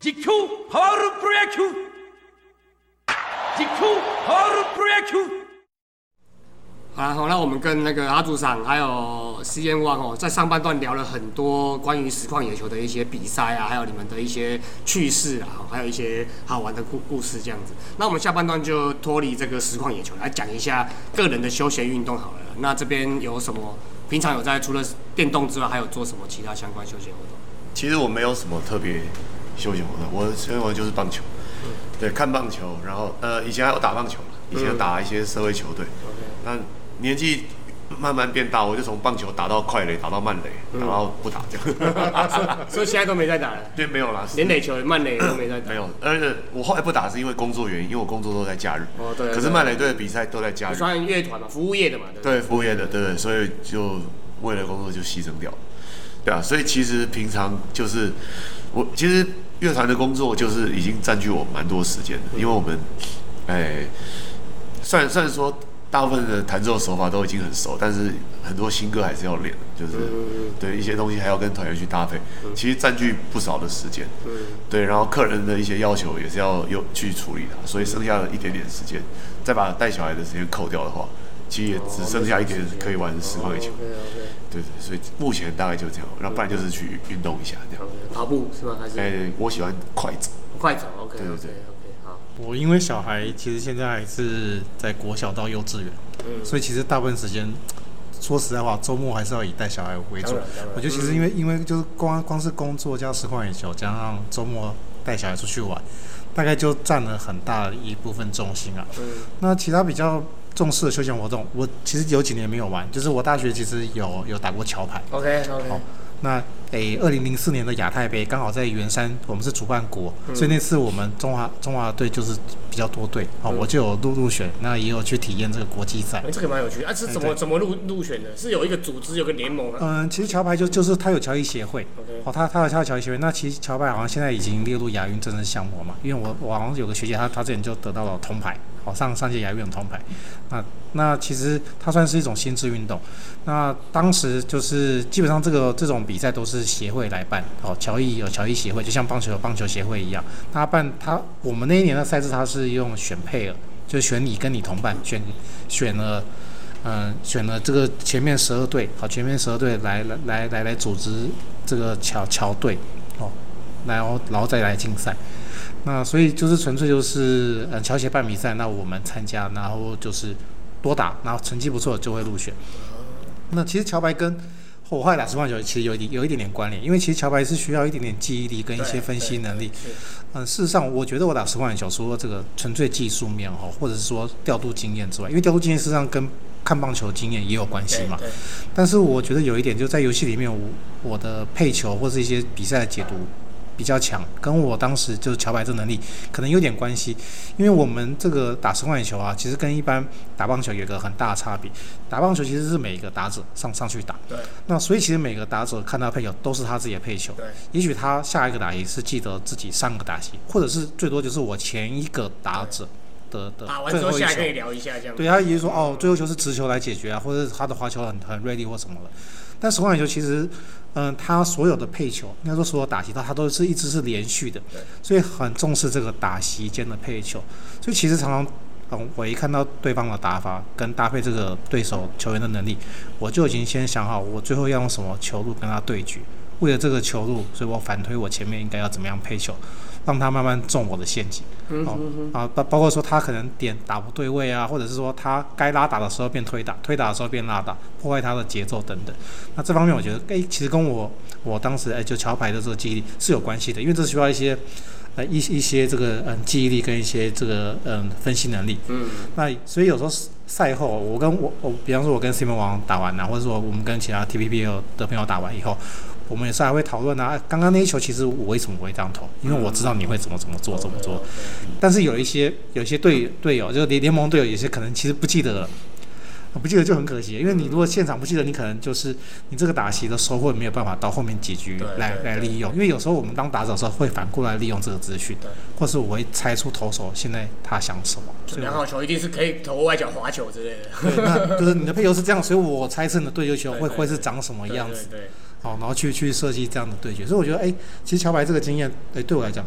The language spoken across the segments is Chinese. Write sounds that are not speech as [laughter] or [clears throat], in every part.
実況パワルプロ野球実況パワルプロ野球好，好，那我们跟那个阿组长还有 C N One 哦，在上半段聊了很多关于实况野球的一些比赛啊，还有你们的一些趣事啊，还有一些好玩的故故事这样子。那我们下半段就脱离这个实况野球，来讲一下个人的休闲运动好了。那这边有什么？ 平常有在除了电动之外，还有做什么其他相关休闲活动？其实我没有什么特别休闲活动，我的休闲活动就是棒球，对，看棒球，然后呃，以前还有打棒球嘛，以前有打一些社会球队，那年纪慢慢变大，我就从棒球打到快垒，打到慢垒，然后不打这样，[laughs] 所以现在都没在打了，对，没有啦，连垒球、慢垒都 [coughs] 没在打。没有，而且我后来不打是因为工作原因，因为我工作都在假日。哦对可是慢垒队的比赛都在假日。算乐团嘛，服务业的嘛，对不对？服务业的，对对，所以就为了工作就牺牲掉了，对啊，所以其实平常就是我其实乐团的工作就是已经占据我蛮多时间的，因为我们，哎，虽然虽然说大部分的弹奏手法都已经很熟，但是很多新歌还是要练，就是对一些东西还要跟团员去搭配，其实占据不少的时间，对，然后客人的一些要求也是要有去处理的，所以剩下的一点点时间，再把带小孩的时间扣掉的话。其实也只剩下一点可以玩实况野球，对对，所以目前大概就这样，那不然就是去运动一下这样。跑步是吗？还是？哎，我喜欢快走。快走，OK 对对好。我因为小孩其实现在还是在国小到幼稚园，嗯所以其实大部分时间，说实在话，周末还是要以带小孩为主。我觉得其实因为因为就是光光是工作加实况野球，加上周末带小孩出去玩，大概就占了很大的一部分重心啊。嗯那其他比较重视的休闲活动，我其实有几年没有玩，就是我大学其实有有打过桥牌。OK OK，好那诶，二零零四年的亚太杯刚好在圆山，我们是主办国，所以那次我们中华中华队就是比较多队，哦，我就有入入选，那也有去体验这个国际赛哎，。这个蛮有趣啊，是怎么对怎么入入选的？是有一个组织，有个联盟啊。嗯，其实桥牌就就是它有桥艺协会哦，它它有它有桥艺协会。那其实桥牌好像现在已经列入亚运正式项目嘛，因为我我好像有个学姐，她她之前就得到了铜牌，上上届亚运的铜牌。那那其实它算是一种心智运动。那当时就是基本上这个这种比赛都是协会来办，哦，乔艺有乔艺协会，就像棒球有棒球协会一样，他办他我们那一年的赛制他是用选配额，就选你跟你同伴，选选了。嗯，选了这个前面十二队，好，前面十二队来来来来来组织这个桥桥队，哦，然后然后再来竞赛。那所以就是纯粹就是呃乔协办比赛，那我们参加，然后就是多打，然后成绩不错就会入选。那其实桥白跟我后来打实况球其实有一点有一点点关联，因为其实桥白是需要一点点记忆力跟一些分析能力。是嗯，事实上，我觉得我打实况球除了这个纯粹技术面哈，或者是说调度经验之外，因为调度经验事实上跟看棒球经验也有关系嘛。但是我觉得有一点，就在游戏里面，我我的配球或是一些比赛的解读比较强，跟我当时就是桥牌这能力可能有点关系。因为我们这个打实况野球啊，其实跟一般打棒球有一个很大的差别。打棒球其实是每一个打者上上去打，对那所以其实每个打者看到配球都是他自己的配球。对，也许他下一个打也是记得自己上个打席，或者是最多就是我前一个打者的的打完下可。以聊一下这样。对，他也就是说，哦，最后球是直球来解决啊，或者是他的滑球很很锐利或什么的。但实况野球其实，嗯，它所有的配球，应该说所有打击，它它都是一直是连续的，所以很重视这个打席间的配球。所以其实常常，嗯，我一看到对方的打法跟搭配这个对手球员的能力，我就已经先想好我最后要用什么球路跟他对局。为了这个球路，所以我反推我前面应该要怎么样配球，让他慢慢中我的陷阱。啊，包包括说他可能点打不对位啊，或者是说他该拉打的时候变推打，推打的时候变拉打，破坏他的节奏等等。那这方面我觉得，哎、其实跟我我当时哎、就桥牌的这个记忆力是有关系的，因为这需要一些呃一一些这个嗯记忆力跟一些这个嗯分析能力。嗯，那所以有时候赛后，我跟我我比方说我跟 Simon 王打完啊，或者说我们跟其他 TPP 的朋友打完以后，我们也是还会讨论啊，刚刚那一球其实我为什么会这样投？因为我知道你会怎么怎么做怎么做。但是有一些有一些队队友，就是联联盟队友，有些可能其实不记得了。不记得就很可惜，因为你如果现场不记得，你可能就是你这个打席的收获没有办法到后面几局来来利用，因为有时候我们当打者的时候会反过来利用这个资讯，或是我会猜出投手现在他想什么，所以我良好球一定是可以投外角滑球之类的。对，那就是你的配球是这样，所以我猜测你的对球球会 [laughs] 会是长什么样子，对对对好，然后去去设计这样的对决，所以我觉得，哎，其实桥牌这个经验，哎，对我来讲，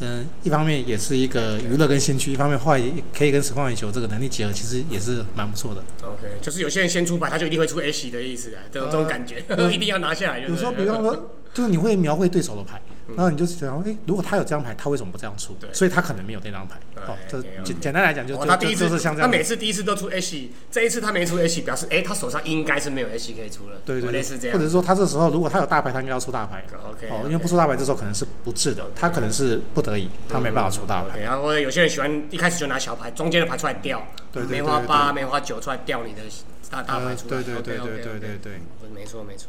嗯、一方面也是一个娱乐跟兴趣，一方面后来也可以跟实况野球这个能力结合，其实也是蛮不错的。OK，就是有些人先出牌，他就一定会出 H 的意思啊，这种这种感觉，[laughs] 一定要拿下来有时候，比方说，就是你会描绘对手的牌，然后你就想，哎，如果他有这张牌，他为什么不这样出对？所以他可能没有那张牌。对哦，这简简单来讲就哦，就他第一次就是像这样他每。次第一次都出 H，这一次他没出 H，表示哎、他手上应该是没有 H 可以出了，对对类似这，样。或者是说他这时候如果他有大牌，他应该要出大牌。OK，哦，因为不出大牌，这时候可能是不智的，他可能是不得已，他没办法出大牌。然后有些人喜欢一开始就拿小牌，中间的牌出来掉，对对对对梅花八、梅花九出来掉你的大大牌呃，出来。对对对 OK，OK，OK 对对对对。没错没错。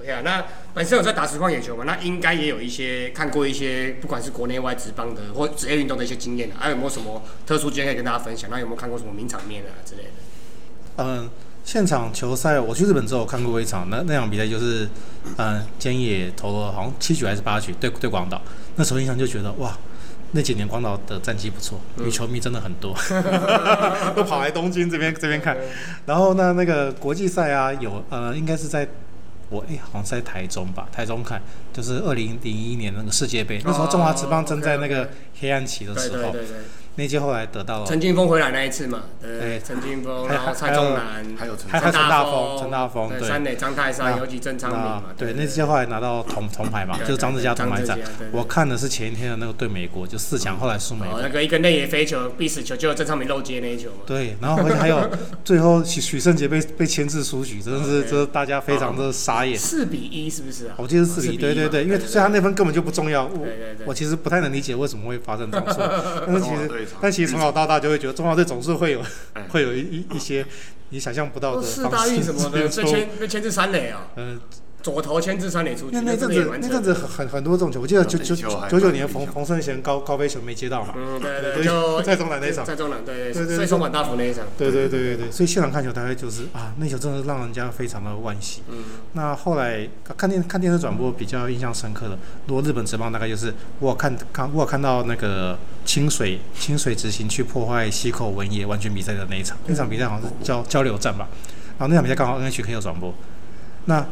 OK 啊，那本身有在打实况野球嘛？那应该也有一些看过一些，不管是国内外职棒的或职业运动的一些经验啊，还有没有什么特殊经验可以跟大家分享？那有没有看过什么名场面啊之类的？嗯，现场球赛我去日本之后看过一场，那那场比赛就是，嗯，菅野投了好像七局还是八局对对广岛，那时候印象就觉得哇。那几年广岛的战绩不错，女球迷真的很多，[laughs] 都跑来东京这边这边看。然后呢，那个国际赛啊，有呃，应该是在我哎、好像是在台中吧，台中看，就是二零零一年那个世界杯，那时候中华职棒正在那个黑暗期的时候，对对对，那届后来得到了陈金峰回来那一次嘛，对对，陈金峰，还然后蔡仲南，还有陈大峰峰，陈大峰对对三垒张泰山，尤其郑昌明嘛那，对，那届后来拿到铜铜牌嘛，就是张志佳铜牌战。我看的是前一天的那个对美国，就四强，后来输美哦，国那。个一个内野飞球必死球，就有郑昌明漏接那一球嘛。对，然后而且还有 [laughs] 最后许许胜杰被被牵制出局，真的是这是大家非常的傻眼。四比一是不是啊？我记得是四比一，对对对，因为对虽然他那分根本就不重要，我对对对我其实不太能理解为什么会发生这种错，[laughs] 但是其实但其实从小到大就会觉得中华队总是会有哎会有一一一些你想象不到的哦四大运什么的 [laughs] 被出现错误牵被牵制三垒啊，嗯，左投牵制三垒出局，那那阵子那阵子很很 [laughs] 很多这种球，我记得九九九九年冯冯胜贤高高飞球没接到嘛，嗯，对对对，就 [laughs] 在中南那场。在中南，对对对对所以松坂大辅那一场，对对对对对，所以现场看球大概就是啊，那球真的让人家非常的惋惜。嗯，那后来看电看电视转播比较印象深刻的，如果日本职棒大概就是我看看我看到那个清水清水执行去破坏西口文野完全比赛的那一场，那场比赛好像是交交流战吧，然后那场比赛刚好 NHK 有转播，那。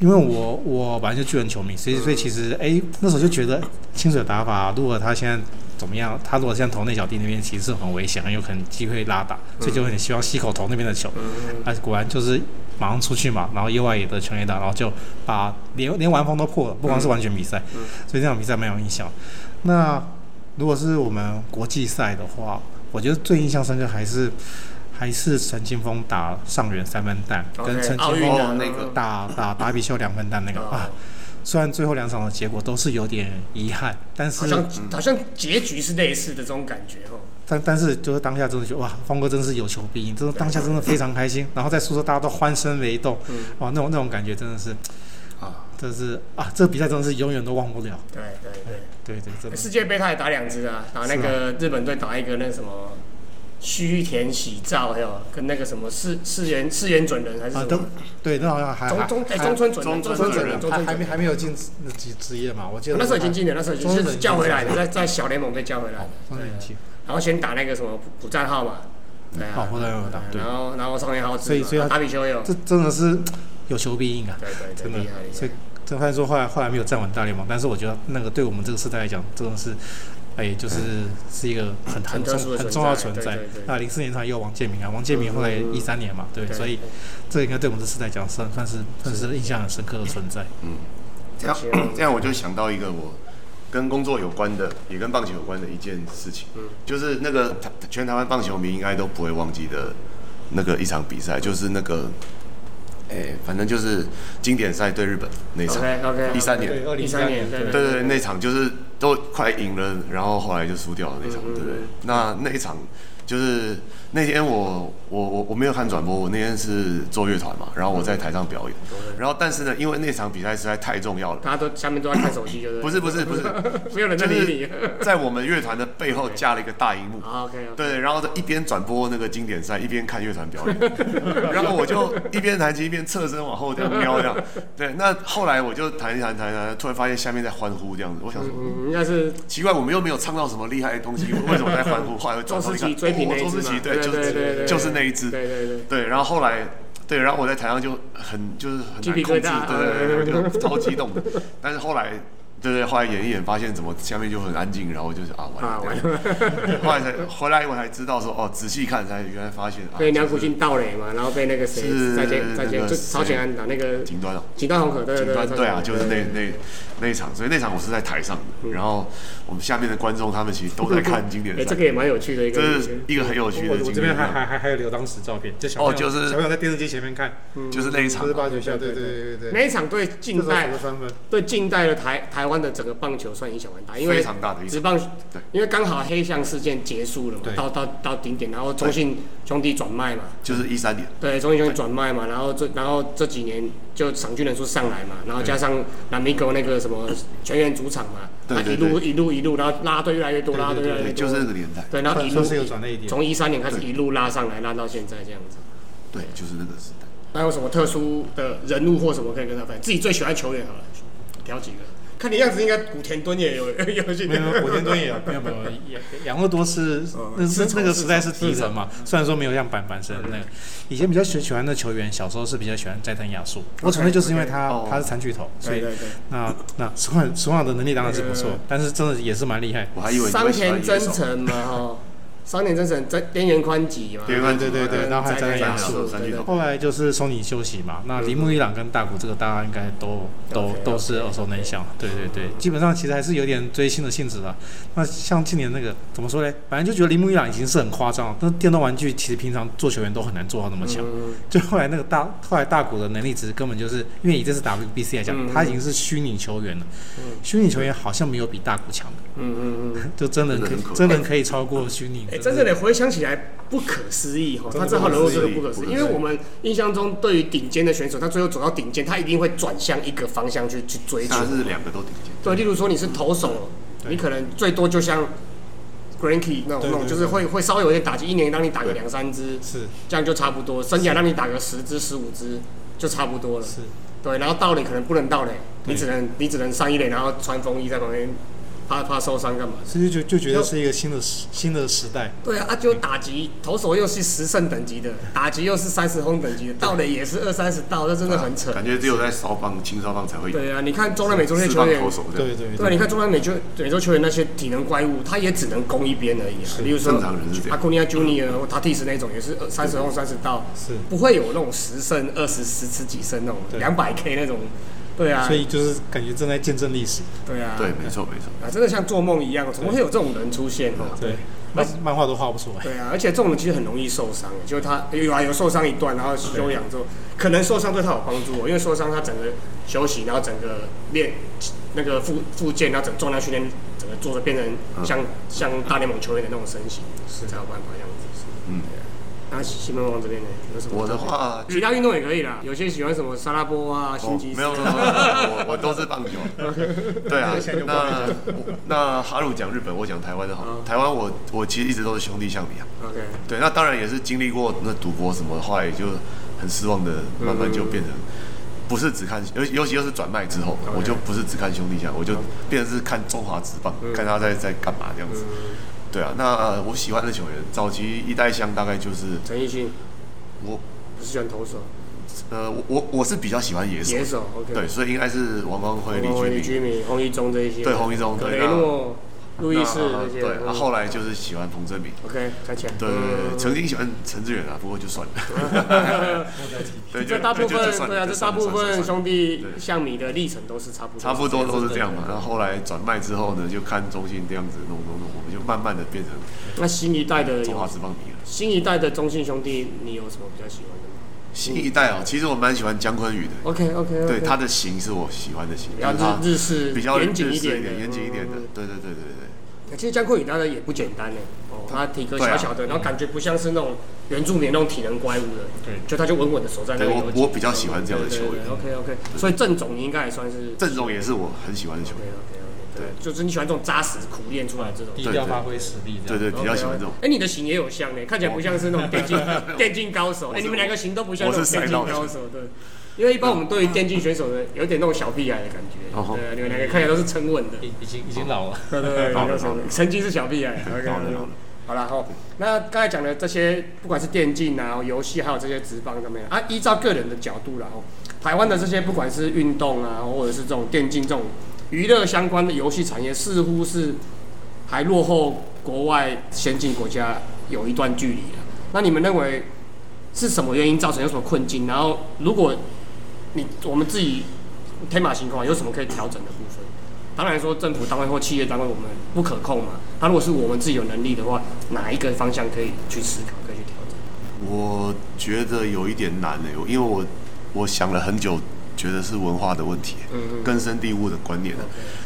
因为我我本来就巨人球迷，所以所以其实哎、那时候就觉得清水打法，如果他现在怎么样，他如果现在投内小弟那边，其实是很危险，很有可能机会拉打，所以就很希望西口投那边的球。啊，果然就是马上出去嘛，然后意外也得全垒打，然后就把连连完封都破了，不光是完全比赛，所以那场比赛蛮有印象。那如果是我们国际赛的话，我觉得最印象深刻还是还是陈金峰打上元三分弹，跟陈金峰打打打比秀两分弹那个啊。虽然最后两场的结果都是有点遗憾，但是好像好像结局是类似的这种感觉哦。但但是就是当下真的觉得哇，峰哥真是有求必应，真的当下真的非常开心，然后在宿舍大家都欢声雷动，嗯哇，那种那种感觉真的是，啊，[tsk] 真的是啊，这个比赛真的是永远都忘不了。对对对。对对，世界杯他也打两支啊，打那个日本队打一个那什么须田喜照，还有跟那个什么四四元四元准人还是啊都什么？对，那好像还还中中哎还中村准人中中村准人中村准人，还还没还没有进那职职业嘛，我记得。那时候已经进了，那时候已经是叫回来的，在在小联盟被叫回来然后先打那个什么补补战号嘛，对啊。然，后然后上面还有所以所以他打比丘有，这真的是有求必应啊，对对对，真的。厉害，所以害。这虽然说后来后来没有站稳大联盟，但是我觉得那个对我们这个时代来讲，真的是，哎，就是是一个很很重很重要的存在。那零四年他也有王建民啊，王建民后来嗯。一三年嘛，对，对。所以这应该对我们这世代讲算算是算是。印象很深刻的存在。嗯。这样 [clears throat] 这样我就想到一个我跟工作有关的，也跟棒球有关的一件事情，就是那个台全台湾棒球迷应该都不会忘记的那个一场比赛，就是那个，哎、反正就是经典赛对日本那场，OK OK，一三年，二一三年，对对对对，那场就是都快赢了，然后后来就输掉了那场，对不对？嗯？那那一场就是那天我我我我没有看转播，我那天是做乐团嘛，然后我在台上表演，然后但是呢，因为那场比赛实在太重要了，大家都下面都在看手机，就是。不是不是不是，[laughs] 没有人在理你。在我们乐团的背后架了一个大荧幕，啊 OK，对，然后一边转播那个经典赛，一边看乐团表演，[laughs] 然后我就一边弹琴一边侧身往后这样瞄这样，对，那后来我就弹一弹弹一弹，突然发现下面在欢呼这样子，我想说。嗯，应该是奇怪，我们又没有唱到什么厉害的东西，为什么在欢呼？后来转头一看，周思齐追平那哦周一只嘛，思齐对，就对对对是就是那一只，对对对。对，然后后来对，然后我在台上就很就是很难控制，对对对，[laughs] 就超激动的。但是后来，对对，后来演一演，发现怎么下面就很安静，然后就是啊完啊，了完。了，后来才回来我才知道说哦，仔细看才原来发现被梁苦进盗垒嘛，然后被那个谁是再见再见，就那个谁朝鲜安打那个顶端哦。锦端红可，对对对对啊，就是那那那一场，所以那场我是在台上的，然后我们下面的观众他们其实都在 [laughs] 看经典哎，这个，也蛮有趣的一个，这是一个很有趣的经我我这边还典。还还还有留当时照片，就小朋友哦就是小朋友在电视机前面看，就是那一场八九下，对对对对对，那一场对近代对近代的台台湾的整个棒球算影响蛮大，因为非常大的。职棒对，因为刚好黑象事件结束了嘛，到到到顶点，然后中信兄弟转卖嘛，就是一三年，对，中信兄弟转卖嘛，然后这然后这几年就场均人数上来嘛，然后加上南米狗那个什么 [laughs] 全员主场嘛，一路一路一路，然后拉队越来越多，拉队越来越，多，就是那个年代，对，然后一路算是有转捩点。从一三年开始一路拉上来，拉到现在这样子。对，就是那个时代。那有什么特殊的人物或什么可以跟他分享？自己最喜欢球员好了，挑几个。看你样子，应该古田敦也有有兴趣。没有，古田敦也有，没有没有，[laughs] 养养乐多是哦那是那个时代是第一人嘛，虽然说没有像板板生那个，以前比较喜喜欢的球员，小时候是比较喜欢斋藤雅树，我纯粹就是因为他他是残巨头，所以。那那实话实话的能力当然是不错，但是真的也是蛮厉害。我还以为你桑会喜欢田野手。真诚嘛，哈，桑田真神在边缘宽几嘛，边缘宽对对对，然后还在斋藤雅山树上。山巨头后来就是松尼休息嘛，那铃木一朗跟大谷这个大家应该都都都是耳熟能详，对对对，基本上其实还是有点追星的性质的。那像今年那个怎么说嘞？反正就觉得铃木一朗已经是很夸张了，但是电动玩具其实平常做球员都很难做到那么强。嗯就后来那个大后来大谷的能力值根本就是因为以这次 WBC 来讲，嗯他已经是虚拟球员了嗯，虚拟球员好像没有比大谷强的，嗯嗯嗯。[laughs] 就真人可以真人可以超过虚拟。哎，真正的回想起来不可思议哈，他这号人物真的不可思议因为我们印象中对于顶尖的选手，他最后走到顶尖，他一定会转向一个方向去去追求他。是两个都顶尖。对，例如说你是投手，对你可能最多就像 Granky 那种那种，对对就是会会稍微有点打击，一年让你打个两三支，是这样就差不多。生涯让你打个十支十五支就差不多了。是，对，然后盗垒可能不能到垒，你只能你只能上一垒，然后穿风衣在旁边，怕怕受伤干嘛？所以就就觉得是一个新的时新的时代。对啊，啊就打击投手又是十胜等级的，打击又是三十轰等级的，盗垒也是二三十盗，那真的很扯。感觉只有在少棒、轻少棒才会有。对啊，你看中南美洲那些球员。对对对，你看中南美洲美洲球员那些体能怪物，他也只能攻一边而已啊。例如说正常人是这样阿库尼亚 Junior 或塔蒂斯那种，也是二三十轰三十道，是，不会有那种十胜、二十十十几胜那种两百 K 那种。对啊所，以就是感觉正在见证历史。对啊，对，没错没错。啊，真的像做梦一样，怎么会有这种人出现哦？对，漫漫画都画不出来。对啊，而且这种人其实很容易受伤，就是他有啊有受伤一段，然后休养之后，可能受伤对他有帮助哦，因为受伤他整个休息，然后整个练那个复复健，然后整个重量训练，整个做的变成像、像大联盟球员的那种身形，是才有办法这样子。嗯，那西门王这边呢，有什么？我的话，其他运动也可以啦，有些喜欢什么沙拉波啊、哦辛吉斯、没有没有，我 [laughs] 我都是棒球。[laughs] 对啊，那那哈鲁讲日本，我讲台湾的好。台湾我我其实一直都是兄弟象迷啊。OK，对，那当然也是经历过那赌博什么，后来也就很失望的，慢慢就变成不是只看，尤尤其又是转卖之后我就不是只看兄弟象，我就变成是看中华职棒，看他在在干嘛这样子。对啊，那呃我喜欢的球员，早期一代香大概就是陈奕迅。我不是喜欢投手，呃我我我是比较喜欢野手。野，手 OK，对，所以应该是王光辉、李李居明。洪一中这一些，对洪一中对路易斯那些，对，嗯那后来就是喜欢彭正明。OK 再见，对对对，嗯曾经喜欢陈志远啊，不过就算了。[laughs] 对，就这大部分对啊，这大部分兄弟像你的历程都是差不多，差不多都是这样嘛。对然后后来转卖之后呢，就看中信这样子弄弄弄，我们就慢慢的变成那新一代的中华有职棒迷了。新一代的中信兄弟，你有什么比较喜欢的吗新一代哦，其实我蛮喜欢姜昆宇的，？OK OK，对他的型是我喜欢的型，比日日式比较严谨日式点，严谨一点的。嗯。对对对对对。对。其实江坤宇当然也不简单呢，哦，他体格小小的，然后感觉不像是那种原住民那种体能怪物的，对。就他就稳稳的守在那个对我我比较喜欢这样的球员。OK OK，所以郑总你应该也算是郑总也是我很喜欢的球员，OK OK，对，就是你喜欢这种扎实苦练出来这种。低调发挥实力这样。对对，比较喜欢这种。哎、你的型也有像呢，看起来不像是那种电竞 [laughs] 电竞高手。哎、你们两个型都不像那种我是电竞高手，对。因为一般我们对于电竞选手的有点那种小屁孩的感觉，哦对啊，你们两个看起来都是沉稳的，已已经已经老了，对对对，[laughs] 老了都是老了曾经是小屁孩。OK，老了老了好了哈，那刚才讲的这些，不管是电竞啊、游戏，还有这些职棒上面啊，依照个人的角度啦，哦，台湾的这些不管是运动啊，或者是这种电竞这种娱乐相关的游戏产业，似乎是还落后国外先进国家有一段距离了。那你们认为是什么原因造成有什么困境？然后如果你我们自己天马行空，有什么可以调整的部分？当然说政府单位或企业单位我们不可控嘛。那如果是我们自己有能力的话，哪一个方向可以去思考，可以去调整？我觉得有一点难诶、因为我我想了很久，觉得是文化的问题，根深蒂固的观念。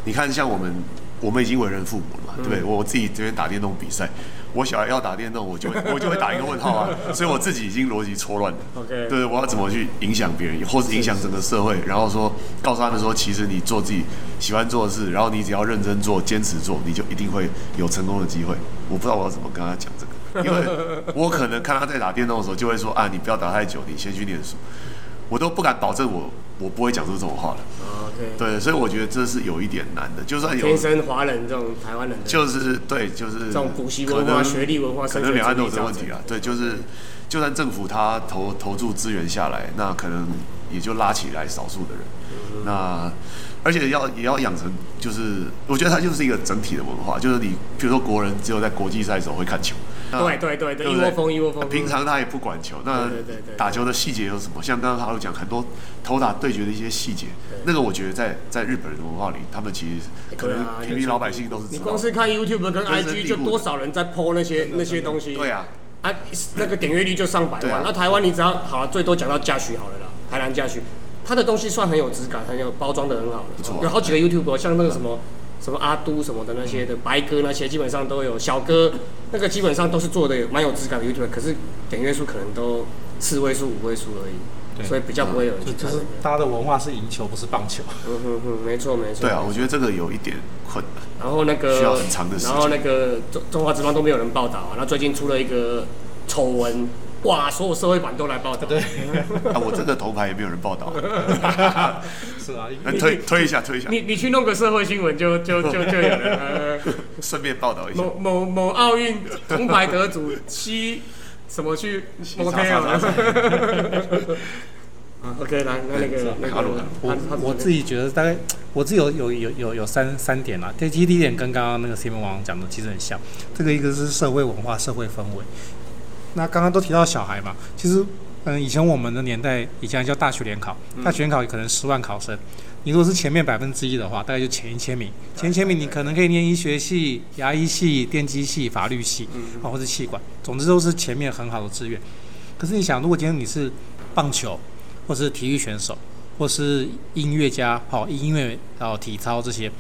你看，像我们我们已经为人父母了嘛，对不对？我自己这边打电动比赛，我小孩要打电动，我就会 [laughs] 我就会打一个问号啊，所以我自己已经逻辑错乱了。OK，对，我要怎么去影响别人，或是影响整个社会，然后说告诉他们说，其实你做自己喜欢做的事，然后你只要认真做、坚持做，你就一定会有成功的机会。我不知道我要怎么跟他讲这个，因为我可能看他在打电动的时候，就会说啊，你不要打太久，你先去念书。我都不敢保证我我不会讲出这种话了。OK，对，所以我觉得这是有一点难的，就算有天，生华人这种台湾人的就是对，就是这种古习文化、学历文化，可能两岸都有这个问题啊。对，就是就算政府他投投注资源下来，那可能也就拉起来少数的人。嗯那而且要也要养成，就是我觉得它就是一个整体的文化，就是你比如说国人只有在国际赛的时候会看球，那对对对对，一窝蜂一窝蜂。平常他也不管球，那打球的细节有什么？像刚刚他有讲很多投打对决的一些细节，那个我觉得在在日本人的文化里，他们其实可能平民老百姓都是你。光是看 YouTube 跟 IG 就多少人在 PO 那些那些东西。对啊，啊，那个点阅率就上百万。那台湾你只要好了，最多讲到嘉许好了啦，台南嘉许，他的东西算很有质感，很有包装的很好不错啊有好几个 YouTube，像那个什么什么阿都什么的那些的，白哥那些基本上都有，小哥那个基本上都是做的蛮有质感的 YouTube，可是点阅数可能都四位数、五位数而已，所以比较不会有人去看就就是大家的文化是赢球，不是棒球。嗯哼哼，没错没错。对啊，我觉得这个有一点困难。然后那个需要很长的时间然后那个中中华职棒都没有人报道啊。那最近出了一个丑闻，哇，所有社会版都来报道。对，啊，我这个头牌也没有人报道，[laughs] 是啊，那推推一下，推一下，你你去弄个社会新闻就就就就有人 [laughs] 呃，顺便报道一下。某某某奥运铜牌得主七什么去吸 OK 啊 [laughs] 啊？OK，来，那那个那哈鲁个我我自己觉得大概我自己有有有有有三三点啦。第第一点跟刚刚那个 Simon 王讲的其实很像，这个一个是社会文化、社会氛围。那刚刚都提到小孩嘛，其实嗯，以前我们的年代以前叫大学联考，大学联考可能十万考生，你如果是前面百分之一的话，大概就前一千名，前一千名你可能可以念医学系、牙医系、电机系、法律系啊，或者气管，总之都是前面很好的志愿。可是你想，如果今天你是棒球，或是体育选手，或是音乐家，好音乐，然后体操这些，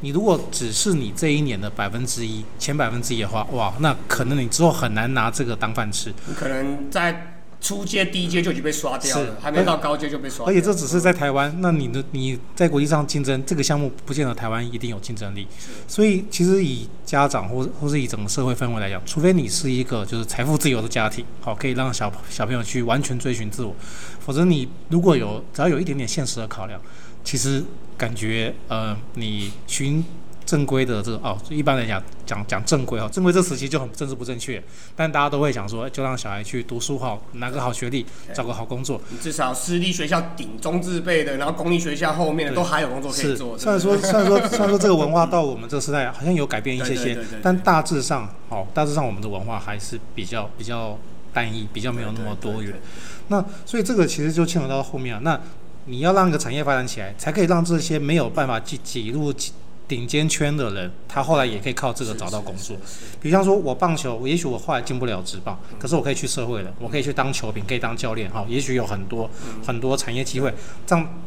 你如果只是你这一年的百分之一，前百分之一的话，哇，那可能你之后很难拿这个当饭吃。你可能在初阶、低阶就已经被刷掉了，还没到高阶就被刷掉了。而且这只是在台湾，那你的你在国际上竞争这个项目，不见得台湾一定有竞争力。所以其实以家长或或是以整个社会氛围来讲，除非你是一个就是财富自由的家庭，好可以让小小朋友去完全追寻自我，否则你如果有只要有一点点现实的考量，其实感觉呃你寻。正规的这个哦，一般来讲讲讲正规哦，正规这词其实就很政治不正确，但大家都会讲说，就让小孩去读书好，拿个好学历，找个好工作，你至少私立学校顶中自备的，然后公立学校后面的都还有工作可以是做。，虽然说虽然说虽然说这个文化到我们这个时代好像有改变一些些但大致上，哦，大致上我们的文化还是比较比较单一，比较没有那么多元。那所以这个其实就牵扯到后面啊，那你要让一个产业发展起来，才可以让这些没有办法挤挤入顶尖圈的人，他后来也可以靠这个找到工作。比方说，我棒球，我也许我后来进不了职棒，可是我可以去社会了，我可以去当球评，可以当教练，哈，也许有很多很多产业机会，这样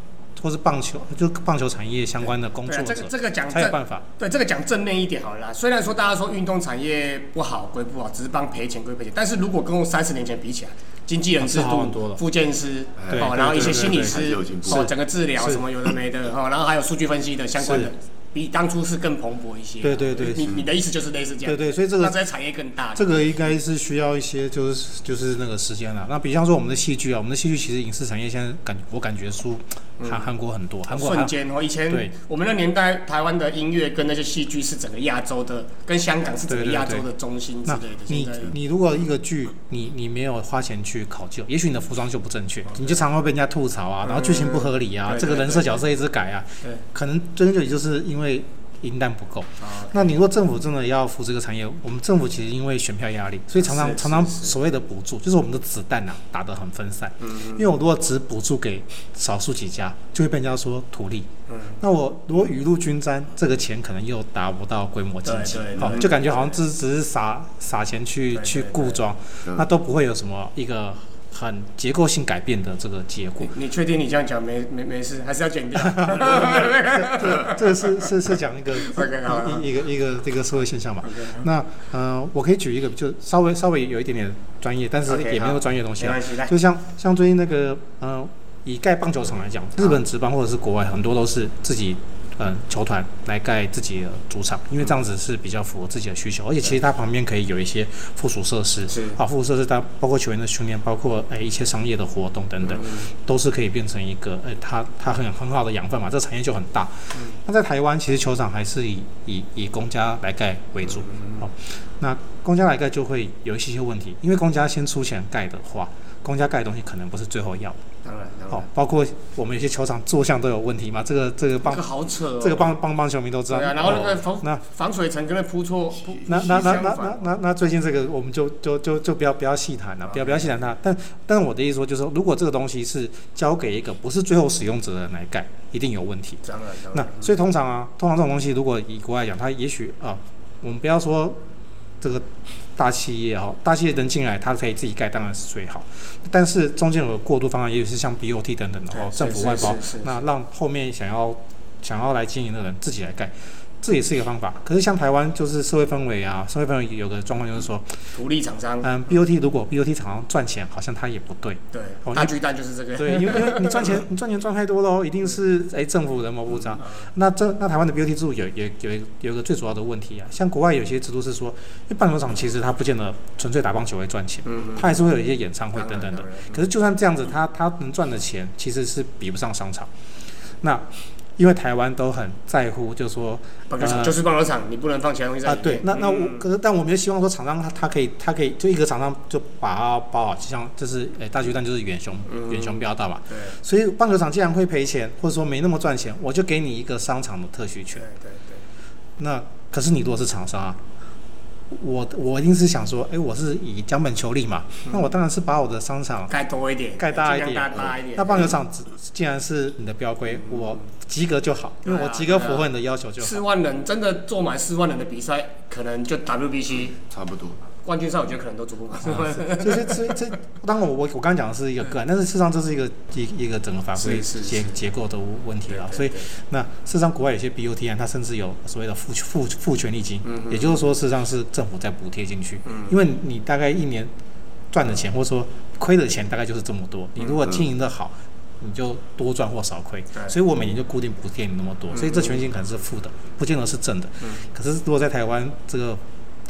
或是棒球，就棒球产业相关的工作者这个这个讲正才有办法。对这个讲正面一点好了啦。虽然说大家说运动产业不好归不好，只是帮赔钱归赔钱，但是如果跟我三十年前比起来，经纪人制是好很多度、了复健师对哦，然后一些心理师哦，整个治疗什么有的没的哦，然后还有数据分析的相关的，比当初是更蓬勃一些。对对对你你的意思就是类似这样。对对，所以这个那这些产业更大。这个应该是需要一些就是就是那个时间了。那比方说我们的戏剧啊，我们的戏剧其实影视产业现在感我感觉输韩韩国很多，韩国还瞬间哦，以前对我们那年代，台湾的音乐跟那些戏剧是整个亚洲的，跟香港是整个亚洲的中心之那类的。你你如果一个剧你你没有花钱去考究，也许你的服装就不正确，你就常常会被人家吐槽啊，然后剧情不合理啊，对这个人设角色一直改啊对，可能追根究底就是因为银弹不够。啊那你如果政府真的要扶这个产业，我们政府其实因为选票压力，所以常常常常所谓的补助，就是我们的子弹呐、打得很分散。嗯因为我如果只补助给少数几家，就会被人家说图利。嗯。那我如果雨露均沾，这个钱可能又达不到规模经济。好，对就感觉好像只只是撒撒钱去去固装，嗯那都不会有什么一个很结构性改变的这个结果。你确定你这样讲没没没事，还是要剪掉？[laughs] 这个是是是讲一个一一个一个这个社会现象嘛。OK，那呃，我可以举一个就稍微稍微有一点点专业，但是也没有专业的东西啊。没关系，来，就像像最近那个呃，以盖棒球场来讲，日本职棒或者是国外很多都是自己嗯。球团来盖自己的主场，因为这样子是比较符合自己的需求，而且其实它旁边可以有一些附属设施，是。啊，附属设施它包括球员的训练，包括哎一些商业的活动等等，都是可以变成一个哎它它很很好的养分嘛，这产业就很大。那在台湾其实球场还是以以以公家来盖为主，好，那公家来盖就会有一些些问题，因为公家先出钱盖的话，公家盖的东西可能不是最后要的。当然当哦然，，包括我们有些球场坐向都有问题嘛，这个这个棒这个好扯哦。这个棒棒棒球迷都知道。对啊，然后那个哦防那防水层跟那铺错，那那那那那那那最近这个我们就就就就不要不要细谈了，不要不要细谈它。但但是我的意思说，就是说如果这个东西是交给一个不是最后使用者的人来盖，一定有问题。当然当那。所以通常啊，通常这种东西，如果以国外来讲，它也许啊，我们不要说这个大企业哈，大企业能进来，它可以自己盖，当然是最好。但是中间有个过渡方案，也许是像 BOT 等等的哦，政府外包那让后面想要想要来经营的人自己来盖。这也是一个方法，可是像台湾就是社会氛围啊，社会氛围有个状况就是说，土力厂商，嗯，BOT 如果 BOT 厂商赚钱，好像它也不对，对哦，大巨蛋就是这个。对，因为因为你赚钱，[laughs] 你赚钱赚太多喽，一定是哎政府人谋不张。那这那台湾的 BOT 制度有有有一有一个最主要的问题啊，像国外有些制度是说，因为棒球场其实它不见得纯粹打棒球会赚钱，嗯它还是会有一些演唱会等等的。可是就算这样子，它它能赚的钱其实是比不上商场。那因为台湾都很在乎，就是说呃棒球场就是棒球场，你不能放其他东西在啊。对，那那我嗯。可是，但我们也希望说厂商他他可以他可以就一个厂商就把它包好，就像就是诶、大巨蛋就是远雄嗯。远雄标道嘛，对。所以棒球场既然会赔钱，或者说没那么赚钱，我就给你一个商场的特许对权。对对，那可是你如果是厂商啊，我我一定是想说，哎、我是以将本求利嘛，那我当然是把我的商场盖多一点，盖大一点盖大一点。那棒球场既然是你的标规，我及格就好，因为我及格符合你的要求就好。四万人真的做满四万人的比赛，可能就 WBC 差不多。冠军赛，我觉得可能都足不满。所以这这这，当然我我我刚刚讲的是一个个案，但是事实上这是一个一一个整个法规是是结结构的问题了。所以那事实上国外有些 BOT 案，它甚至有所谓的付付付权利金，嗯也就是说事实上是政府在补贴进去，嗯因为你大概一年赚的钱或者说亏的钱大概就是这么多，你如果经营的好。你就多赚或少亏，所以我每年就固定补贴你那么多，所以这权利金可能是负的，不见得是正的。嗯可是如果在台湾这个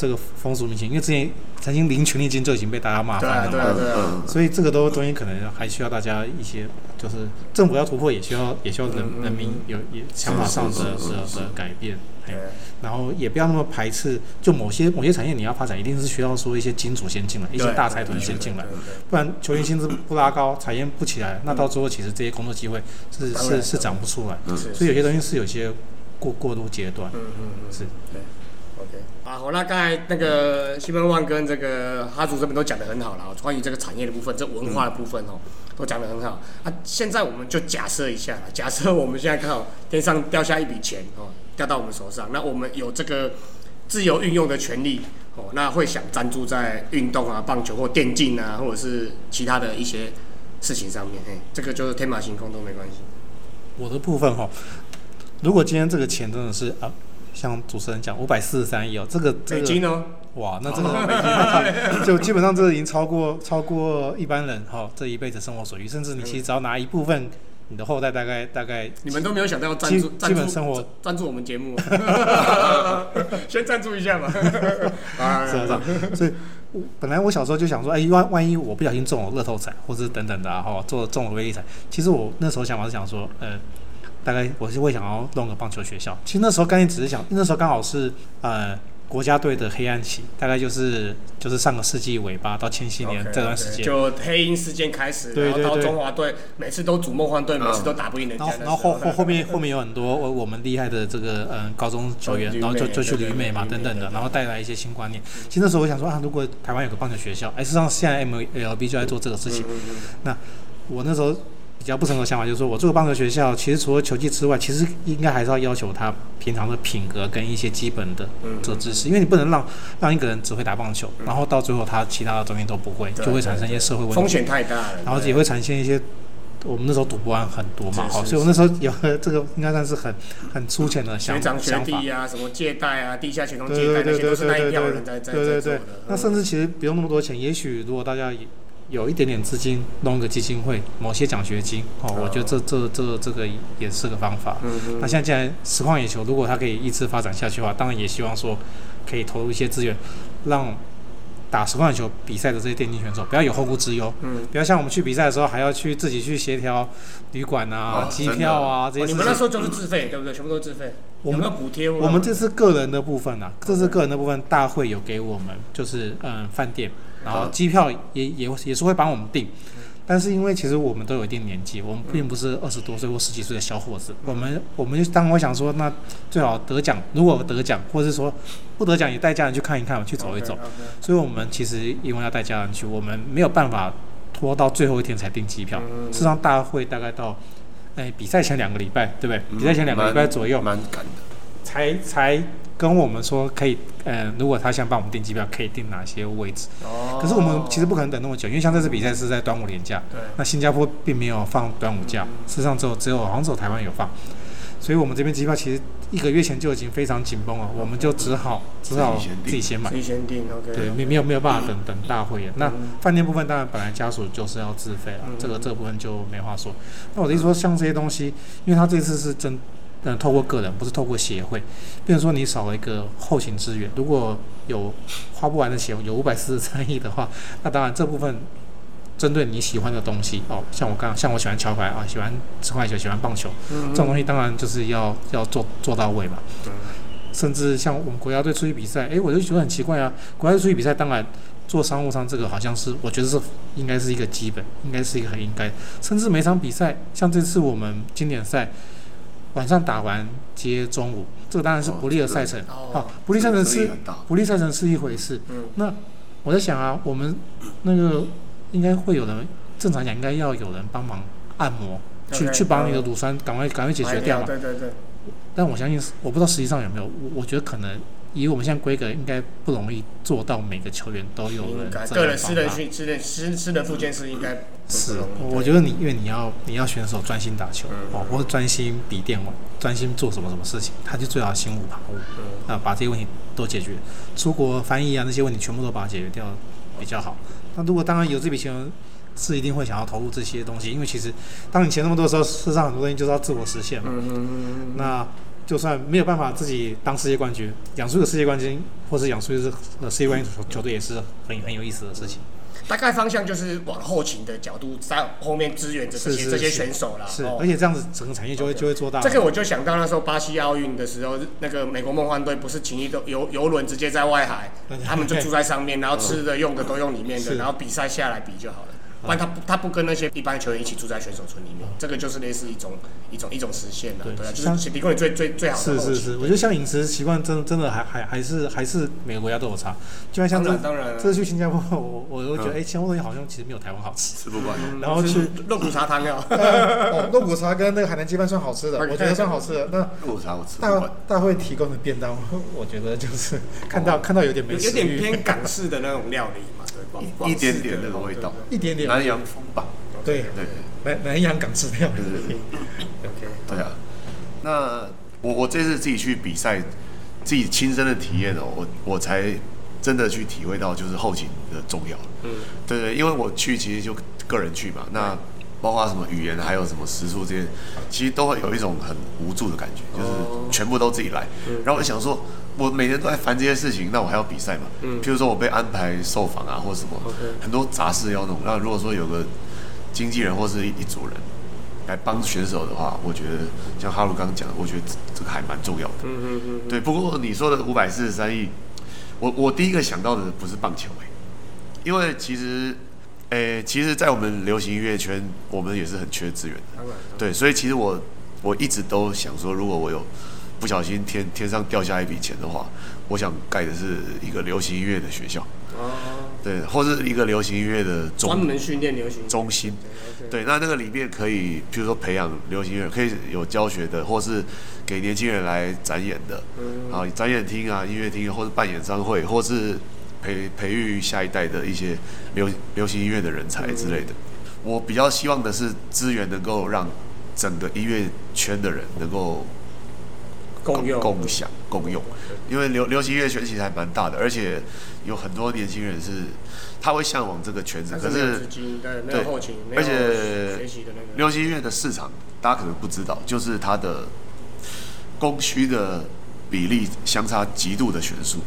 这个风俗民情，因为之前曾经零权利金就已经被大家骂翻了嘛，对啊对。所以这个都东西可能还需要大家一些，就是政府要突破，也需要也需要人人民有也想法上的的的改变，哎对，然后也不要那么排斥，就某些某些产业你要发展，一定是需要说一些金主先进来，一些大财团先进来不然球员薪资不拉高，产业不起来，那到最后其实这些工作机会是是是长不出来，嗯所以有些东西是有些过过渡阶段，嗯嗯嗯，是。对，OK。好，那刚才那个西门旺跟这个哈主这边都讲得很好了，关于这个产业的部分，这文化的部分哦，都讲得很好。啊，现在我们就假设一下，假设我们现在看好天上掉下一笔钱哦，掉到我们手上，那我们有这个自由运用的权利哦，那会想赞助在运动啊、棒球或电竞啊，或者是其他的一些事情上面，嘿，这个就是天马行空都没关系。我的部分哈，如果今天这个钱真的是啊，像主持人讲五百四十三亿哦，这个这个美金哦，哇，那这个 [laughs] 就基本上这个已经超过超过一般人哈这一辈子生活所需，甚至你其实只要拿一部分，你的后代大概大概你们都没有想到要赞基助赞助基本生活赞助我们节目，[laughs] 先赞助一下嘛。[laughs] 啊是啊是啊，所以我本来我小时候就想说，哎，万万一我不小心中了乐透彩，或者是等等的啊哈，做中了威力彩，其实我那时候想法是想说，呃，大概我是会想要弄个棒球学校。其实那时候刚才只是想，那时候刚好是呃国家队的黑暗期，大概就是就是上个世纪尾巴到千禧年这段时间。就黑鹰事件开始，然后到中华队每次都组梦幻队，每次都打不赢人家然后，后后后后面后面有很多我我们厉害的这个嗯高中球员，然后就就去旅美嘛等等的，然后带来一些新观念。其实那时候我想说啊，如果台湾有个棒球学校，哎，事实上现在 MLB 就在做这个事情。那我那时候比较不成熟的想法就是说，我这个棒球学校其实除了球技之外，其实应该还是要要求他平常的品格跟一些基本的这个知识，因为你不能让让一个人只会打棒球，然后到最后他其他的东西都不会，就会产生一些社会问题。风险太大了，然后也会产生一些，我们那时候赌博案很多嘛，好，所以我那时候有了这个应该算是很很粗浅的想学长学想法。弟啊，什么借贷啊，地下钱庄对借贷对对对那些都是那一对对对票人在在对。那甚至其实不用那么多钱，也许如果大家有一点点资金，弄一个基金会，某些奖学金，哦，我觉得这这这这个也是个方法。嗯那现在既然实况野球，如果它可以一直发展下去的话，当然也希望说可以投入一些资源，让打实况野球比赛的这些电竞选手不要有后顾之忧。嗯，不要像我们去比赛的时候还要去自己去协调旅馆啊、哦机票啊这些。哦你们那时候就是自费，对不对？全部都是自费。我们有有补贴？我们这是个人的部分啊，这是个人的部分，大会有给我们就是嗯饭店，然后机票也也也是会帮我们订。但是因为其实我们都有一定年纪，我们并不是二十多岁或十几岁的小伙子，我们我们就当我想说，那最好得奖，如果得奖，或者是说不得奖也带家人去看一看，去走一走。所以我们其实因为要带家人去，我们没有办法拖到最后一天才订机票。嗯事实上，大会大概到，哎，比赛前两个礼拜，对不对？比赛前两个礼拜左右，蛮赶的。才才跟我们说可以，呃，如果他想帮我们订机票，可以订哪些位置。哦可是我们其实不可能等那么久，因为像这次比赛是在端午连假，对那新加坡并没有放端午假，事实上只有只有好像只有台湾有放，所以我们这边机票其实一个月前就已经非常紧绷了，我们就只好只好自己先买自。己先订，OK。对，没没有没有办法等等大会演。那嗯饭店部分当然本来家属就是要自费了，嗯这个这个部分就没话说。那我的意思说，像这些东西，因为他这次是真，嗯，透过个人，不是透过协会，比如说你少了一个后勤资源，如果有花不完的钱，有五百四十三亿的话，那当然这部分。针对你喜欢的东西哦，像我刚像我喜欢桥牌啊，喜欢吃块球，喜欢棒球，嗯这种东西当然就是要要做做到位嘛。嗯甚至像我们国家队出去比赛，诶，我就觉得很奇怪啊。国家队出去比赛，当然做商务舱这个好像是，我觉得是应该是一个基本，应该是一个很应该。甚至每场比赛，像这次我们经典赛晚上打完接中午，这个当然是不利的赛程。哦好，不利赛程是不利赛程是一回事。嗯那我在想啊，我们那个应该会有人，正常讲应该要有人帮忙按摩，去去把你的嗯乳酸赶快赶快解决掉嘛。对对对，但我相信是，我不知道实际上有没有，我我觉得可能以我们现在规格，应该不容易做到每个球员都有人个人私人训私人私私人附件是应该不是，我觉得你因为你要你要选手专心打球、嗯哦，或者专心比电玩，专心做什么什么事情，他就最好心无旁骛嗯啊、把这些问题都解决，出国翻译啊那些问题全部都把它解决掉比较好。那如果当然有这笔钱，是一定会想要投入这些东西，因为其实当你钱那么多的时候，事实上很多东西就是要自我实现嘛。嗯嗯嗯那就算没有办法自己当世界冠军，养出一个世界冠军，或是养出一支呃世界冠军球球队，也是很很有意思的事情。大概方向就是往后勤的角度，在后面支援着这些这些选手啦。是，哦而且这样子整个产业就会就会做大。这个我就想到那时候巴西奥运的时候，那个美国梦幻队不是请一个游游轮直接在外海，他们就住在上面，然后吃的用的都用里面的，然后比赛下来比就好了。不然他不他不跟那些一般球员一起住在选手村里面，这个就是类似一种一种一种实现了，对对啊，就像是提供你最最最好的是后勤是是，我觉得像饮食习惯真的真的还还还是还是每个国家都有差。就像像这当然当然这次去新加坡，我我都觉得嗯哎，新加坡东西好像其实没有台湾好吃。吃不惯。嗯然后去肉骨茶汤料，哦，肉骨茶跟那个海南鸡饭算好吃的，我觉得算好吃的。那肉骨茶我吃不大惯，大会提供的便当，我觉得就是看到看到有点没有有点，偏港式的那种料理一点点那个味道，一点点南洋风吧。对对对南南洋港式料理。对对对，[laughs] OK，[laughs] 对啊，那我我这次自己去比赛，自己亲身的体验哦，我我才真的去体会到就是后勤的重要。嗯，对对，因为我去其实就个人去嘛，那包括什么语言，还有什么食宿这些，其实都会有一种很无助的感觉，就是哦全部都自己来。然后我就想说，我每天都在烦这些事情，那我还要比赛嘛？嗯譬如说我被安排受访啊，或什么很多杂事要弄。那如果说有个经纪人或是一一组人来帮选手的话，我觉得像哈鲁刚刚讲的，我觉得这这个还蛮重要的。嗯嗯嗯，对，不过你说的五百四十三亿，我我第一个想到的不是棒球诶、因为其实，诶、其实，在我们流行音乐圈，我们也是很缺资源的。对，所以其实我我一直都想说，如果我有不小心天天上掉下一笔钱的话，我想盖的是一个流行音乐的学校，哦，对，或是一个流行音乐的专门训练流行中心。对对，那那个里面可以，譬如说培养流行音乐，可以有教学的，或是给年轻人来展演的，嗯。啊，展演厅啊、音乐厅，或是办演唱会，或是培培育下一代的一些流流行音乐的人才之类的。我比较希望的是资源能够让整个音乐圈的人能够共用。共享、共用，因为流流行乐圈其实还蛮大的，而且有很多年轻人是他会向往这个圈子，可是对，而且流行音乐的市场，大家可能不知道，就是它的供需的比例相差极度的悬殊，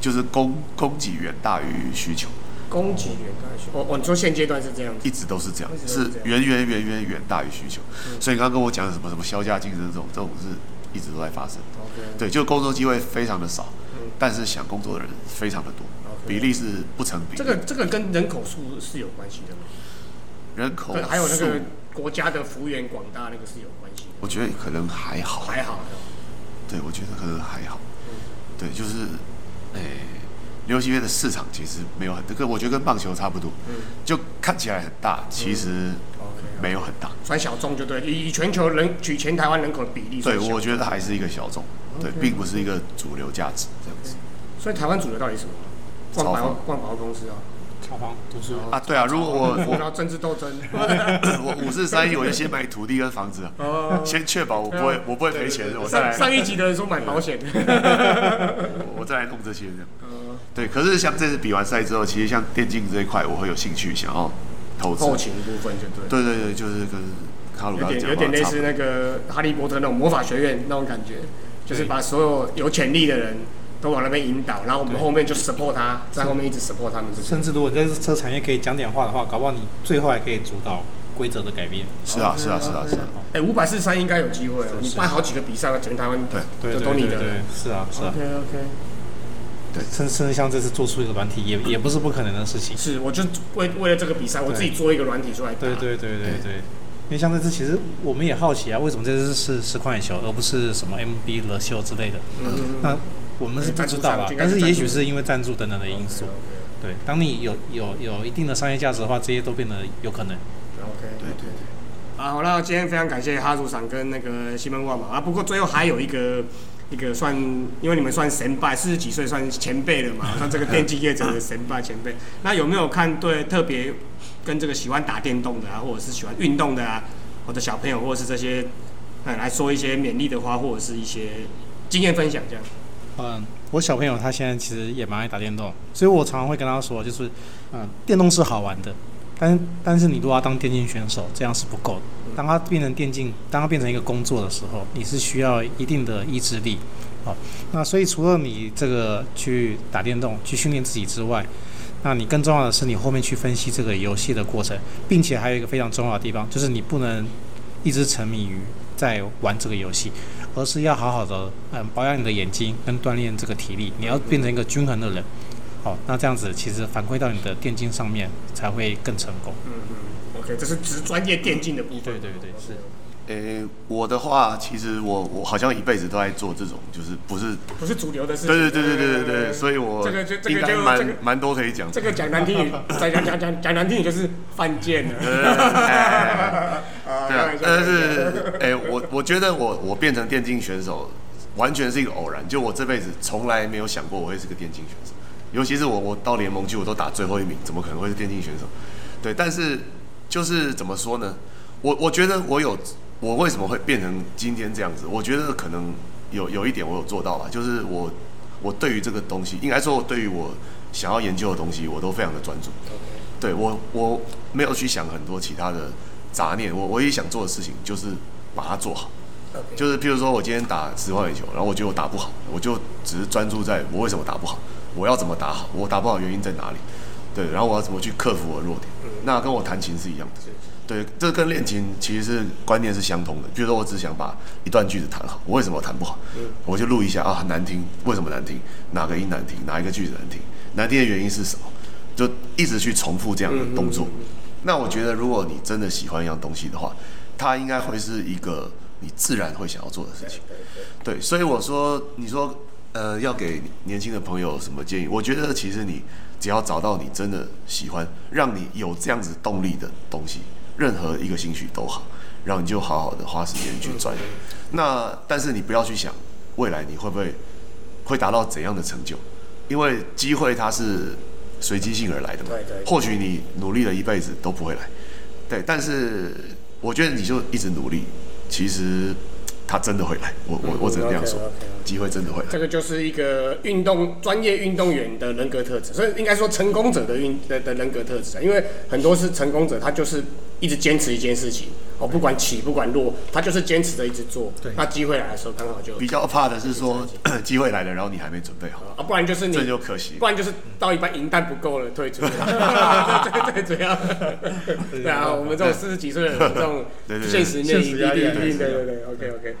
就是供供给远大于需求，供给远大于需求。我我你说现阶段是这样子，一直都是这样是远远远远远大于需求。所以你刚刚跟我讲什么什么销价竞争这种，这种是一直都在发生。对，就工作机会非常的少嗯，但是想工作的人非常的多比例是不成比例。这个这个跟人口数是有关系的吗？人口，还有那个国家的幅员广大，那个是有关系。我觉得可能还好，还好，对，我觉得可能还好。嗯对，就是，诶、流行乐的市场其实没有很，这个我觉得跟棒球差不多，嗯就看起来很大，其实没有很大。算小众就对，以以全球人举全台湾人口的比例算对，我觉得还是一个小众，对并不是一个主流价值这样子。所以台湾主流到底是什么？逛百货超方逛百货公司啊，炒房读书啊，对啊，如果我 [laughs] 然我要政治斗争，[laughs] 我五四三一，我就先买土地跟房子啊，哦。先确保我不会我不会赔钱，我再来。上上一集的人说买保险，我我再来弄这些这样。对，可是像这次比完赛之后，其实像电竞这一块，我会有兴趣想要投资。后勤部分就对，对对对，就是跟卡鲁有点有点类似那个哈利波特那种魔法学院那种感觉，就是把所有有潜力的人都往那边引导，然后我们后面就 support 他，在后面一直 support 他们这些。甚至如果在车产业可以讲点话的话，搞不好你最后还可以主导规则的改变。是啊是啊是啊是啊，哎，五百四十三应该有机会哦，你办好几个比赛，整个台湾对对都你的是啊是啊 OK。OK，甚甚至像这次做出一个软体，也也不是不可能的事情。是，我就为为了这个比赛，我自己做一个软体出来。对对对对对，因为像这次其实我们也好奇啊，为什么这次是实况野球，而不是什么 MB 乐秀之类的？嗯，那我们是不知道啊但是也许是因为赞助等等的因素。对，当你有有有一定的商业价值的话，这些都变得有可能。OK，对对对。啊，好，那今天非常感谢哈组长跟那个西门万嘛啊，不过最后还有一个一个算，因为你们算神拜，四十几岁算前辈了嘛，[laughs] 算这个电竞业者的神拜前辈。那有没有看对特别跟这个喜欢打电动的啊，或者是喜欢运动的啊，或者小朋友，或者是这些，嗯，来说一些勉励的话，或者是一些经验分享这样？嗯，我小朋友他现在其实也蛮爱打电动，所以我常常会跟他说，就是，嗯，电动是好玩的，但但是你如果要当电竞选手，这样是不够的。当他变成电竞，当他变成一个工作的时候，你是需要一定的意志力。好，那所以除了你这个去打电动、去训练自己之外，那你更重要的是你后面去分析这个游戏的过程，并且还有一个非常重要的地方，就是你不能一直沉迷于在玩这个游戏，而是要好好的嗯保养你的眼睛跟锻炼这个体力，你要变成一个均衡的人。好，那这样子其实反馈到你的电竞上面才会更成功。嗯嗯，OK，这是只专业电竞的部分。对对对，是。诶、我的话，其实我我好像一辈子都在做这种，就是不是，不是主流的事情。对对对对对对对，所以我这个就这应该个就蛮蛮多可以讲。这个讲难听语，[laughs] 讲讲讲讲讲难听语就是犯贱了。对 [laughs] 啊，但是哎、我我觉得我我变成电竞选手，完全是一个偶然，就我这辈子从来没有想过我会是个电竞选手，尤其是我我到联盟去我都打最后一名，怎么可能会是电竞选手？对，但是就是怎么说呢？我我觉得我有我为什么会变成今天这样子？我觉得可能有有一点我有做到吧，就是我我对于这个东西，应该说我对于我想要研究的东西，我都非常的专注。对我我没有去想很多其他的杂念，我唯一想做的事情就是把它做好。就是譬如说我今天打实况野球，然后我觉得我打不好，我就只是专注在我为什么打不好，我要怎么打好，我打不好原因在哪里，对，然后我要怎么去克服我的弱点。那跟我弹琴是一样的。对，这跟练琴其实是观念是相通的。比如说，我只想把一段句子弹好，我为什么弹不好？我就录一下啊，很难听，为什么难听？哪个音难听？哪一个句子难听？难听的原因是什么？就一直去重复这样的动作。那我觉得，如果你真的喜欢一样东西的话，它应该会是一个你自然会想要做的事情。对，所以我说，你说，呃，要给年轻的朋友什么建议？我觉得其实你只要找到你真的喜欢，让你有这样子动力的东西。任何一个兴趣都好，然后你就好好的花时间去钻。那但是你不要去想未来你会不会会达到怎样的成就，因为机会它是随机性而来的嘛。或许你努力了一辈子都不会来，对。但是我觉得你就一直努力，其实它真的会来。我我我只能这样说，机会真的会来。这个就是一个运动专业运动员的人格特质，所以应该说成功者的运的的人格特质啊，因为很多是成功者，他就是。一直坚持一件事情，哦，不管起不管落，他就是坚持着一直做。对，那机会来的时候刚好就比较怕的是说 [coughs] 机会来了，然后你还没准备好啊，不然就是你这就可惜，不然就是到一半银弹不够了退出。[laughs] 对对对，样？对啊，我们这种四十几岁的人，这种现实面一定对对对，OK OK。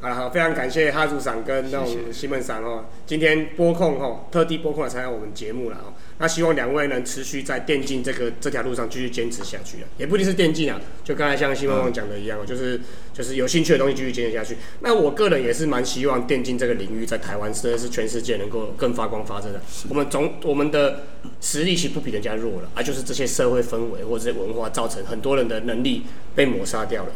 啊好，非常感谢哈主长跟那种西门长哦，今天播控哦，特地播控来参加我们节目了哦。那希望两位能持续在电竞这个这条路上继续坚持下去啊，也不一定是电竞啊，就刚才像西门王讲的一样，就是就是有兴趣的东西继续坚持下去。那我个人也是蛮希望电竞这个领域在台湾甚至是全世界能够更发光发热的。我们总我们的实力其实不比人家弱了，而就是这些社会氛围或者文化造成很多人的能力被抹杀掉了。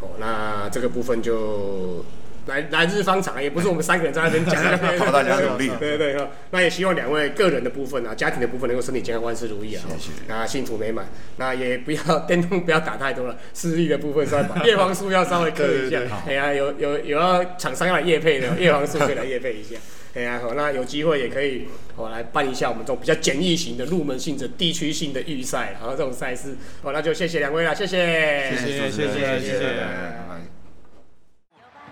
哦，那这个部分就。来来日方长，也不是我们三个人在那边讲，[laughs] 靠大家努力。对对对，那也希望两位个人的部分啊，家庭的部分能够身体健康，万事如意啊，那幸福美满。那也不要电动不要打太多了，视力的部分稍微把 [laughs] 叶黄素要稍微磕一下。哎呀，有有有要厂商要来叶配的，叶黄素可以来叶配一下。哎呀，好，那有机会也可以我来办一下我们这种比较简易型的入门性的地区性的预赛，然后这种赛事。好，那就谢谢两位了，谢谢，谢謝謝謝謝謝。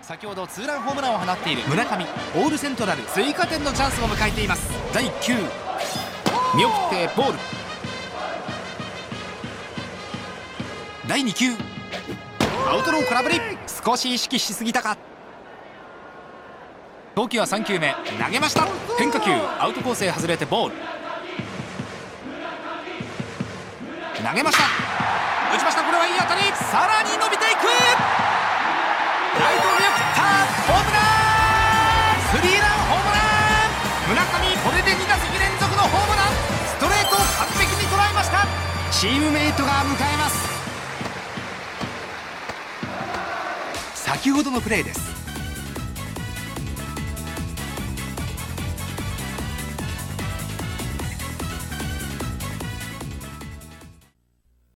先ほどツーランホームランを放っている村上。オールセントラル。追加点のチャンスを迎えています。第1球見送ってボール。第2球。アウトロー空振り少し意識しすぎたか。投球は3球目。投げました。変化球。アウトコースへ外れてボール。投げました。打ちました。これはいい当たり。さらに伸びていく。ライトに送ったホームラン。スリーランホームラン。村上これで2打席連続のホームラン。ストレートを完璧に捉えました。チームメイトが迎えます。先ほどのプレーです。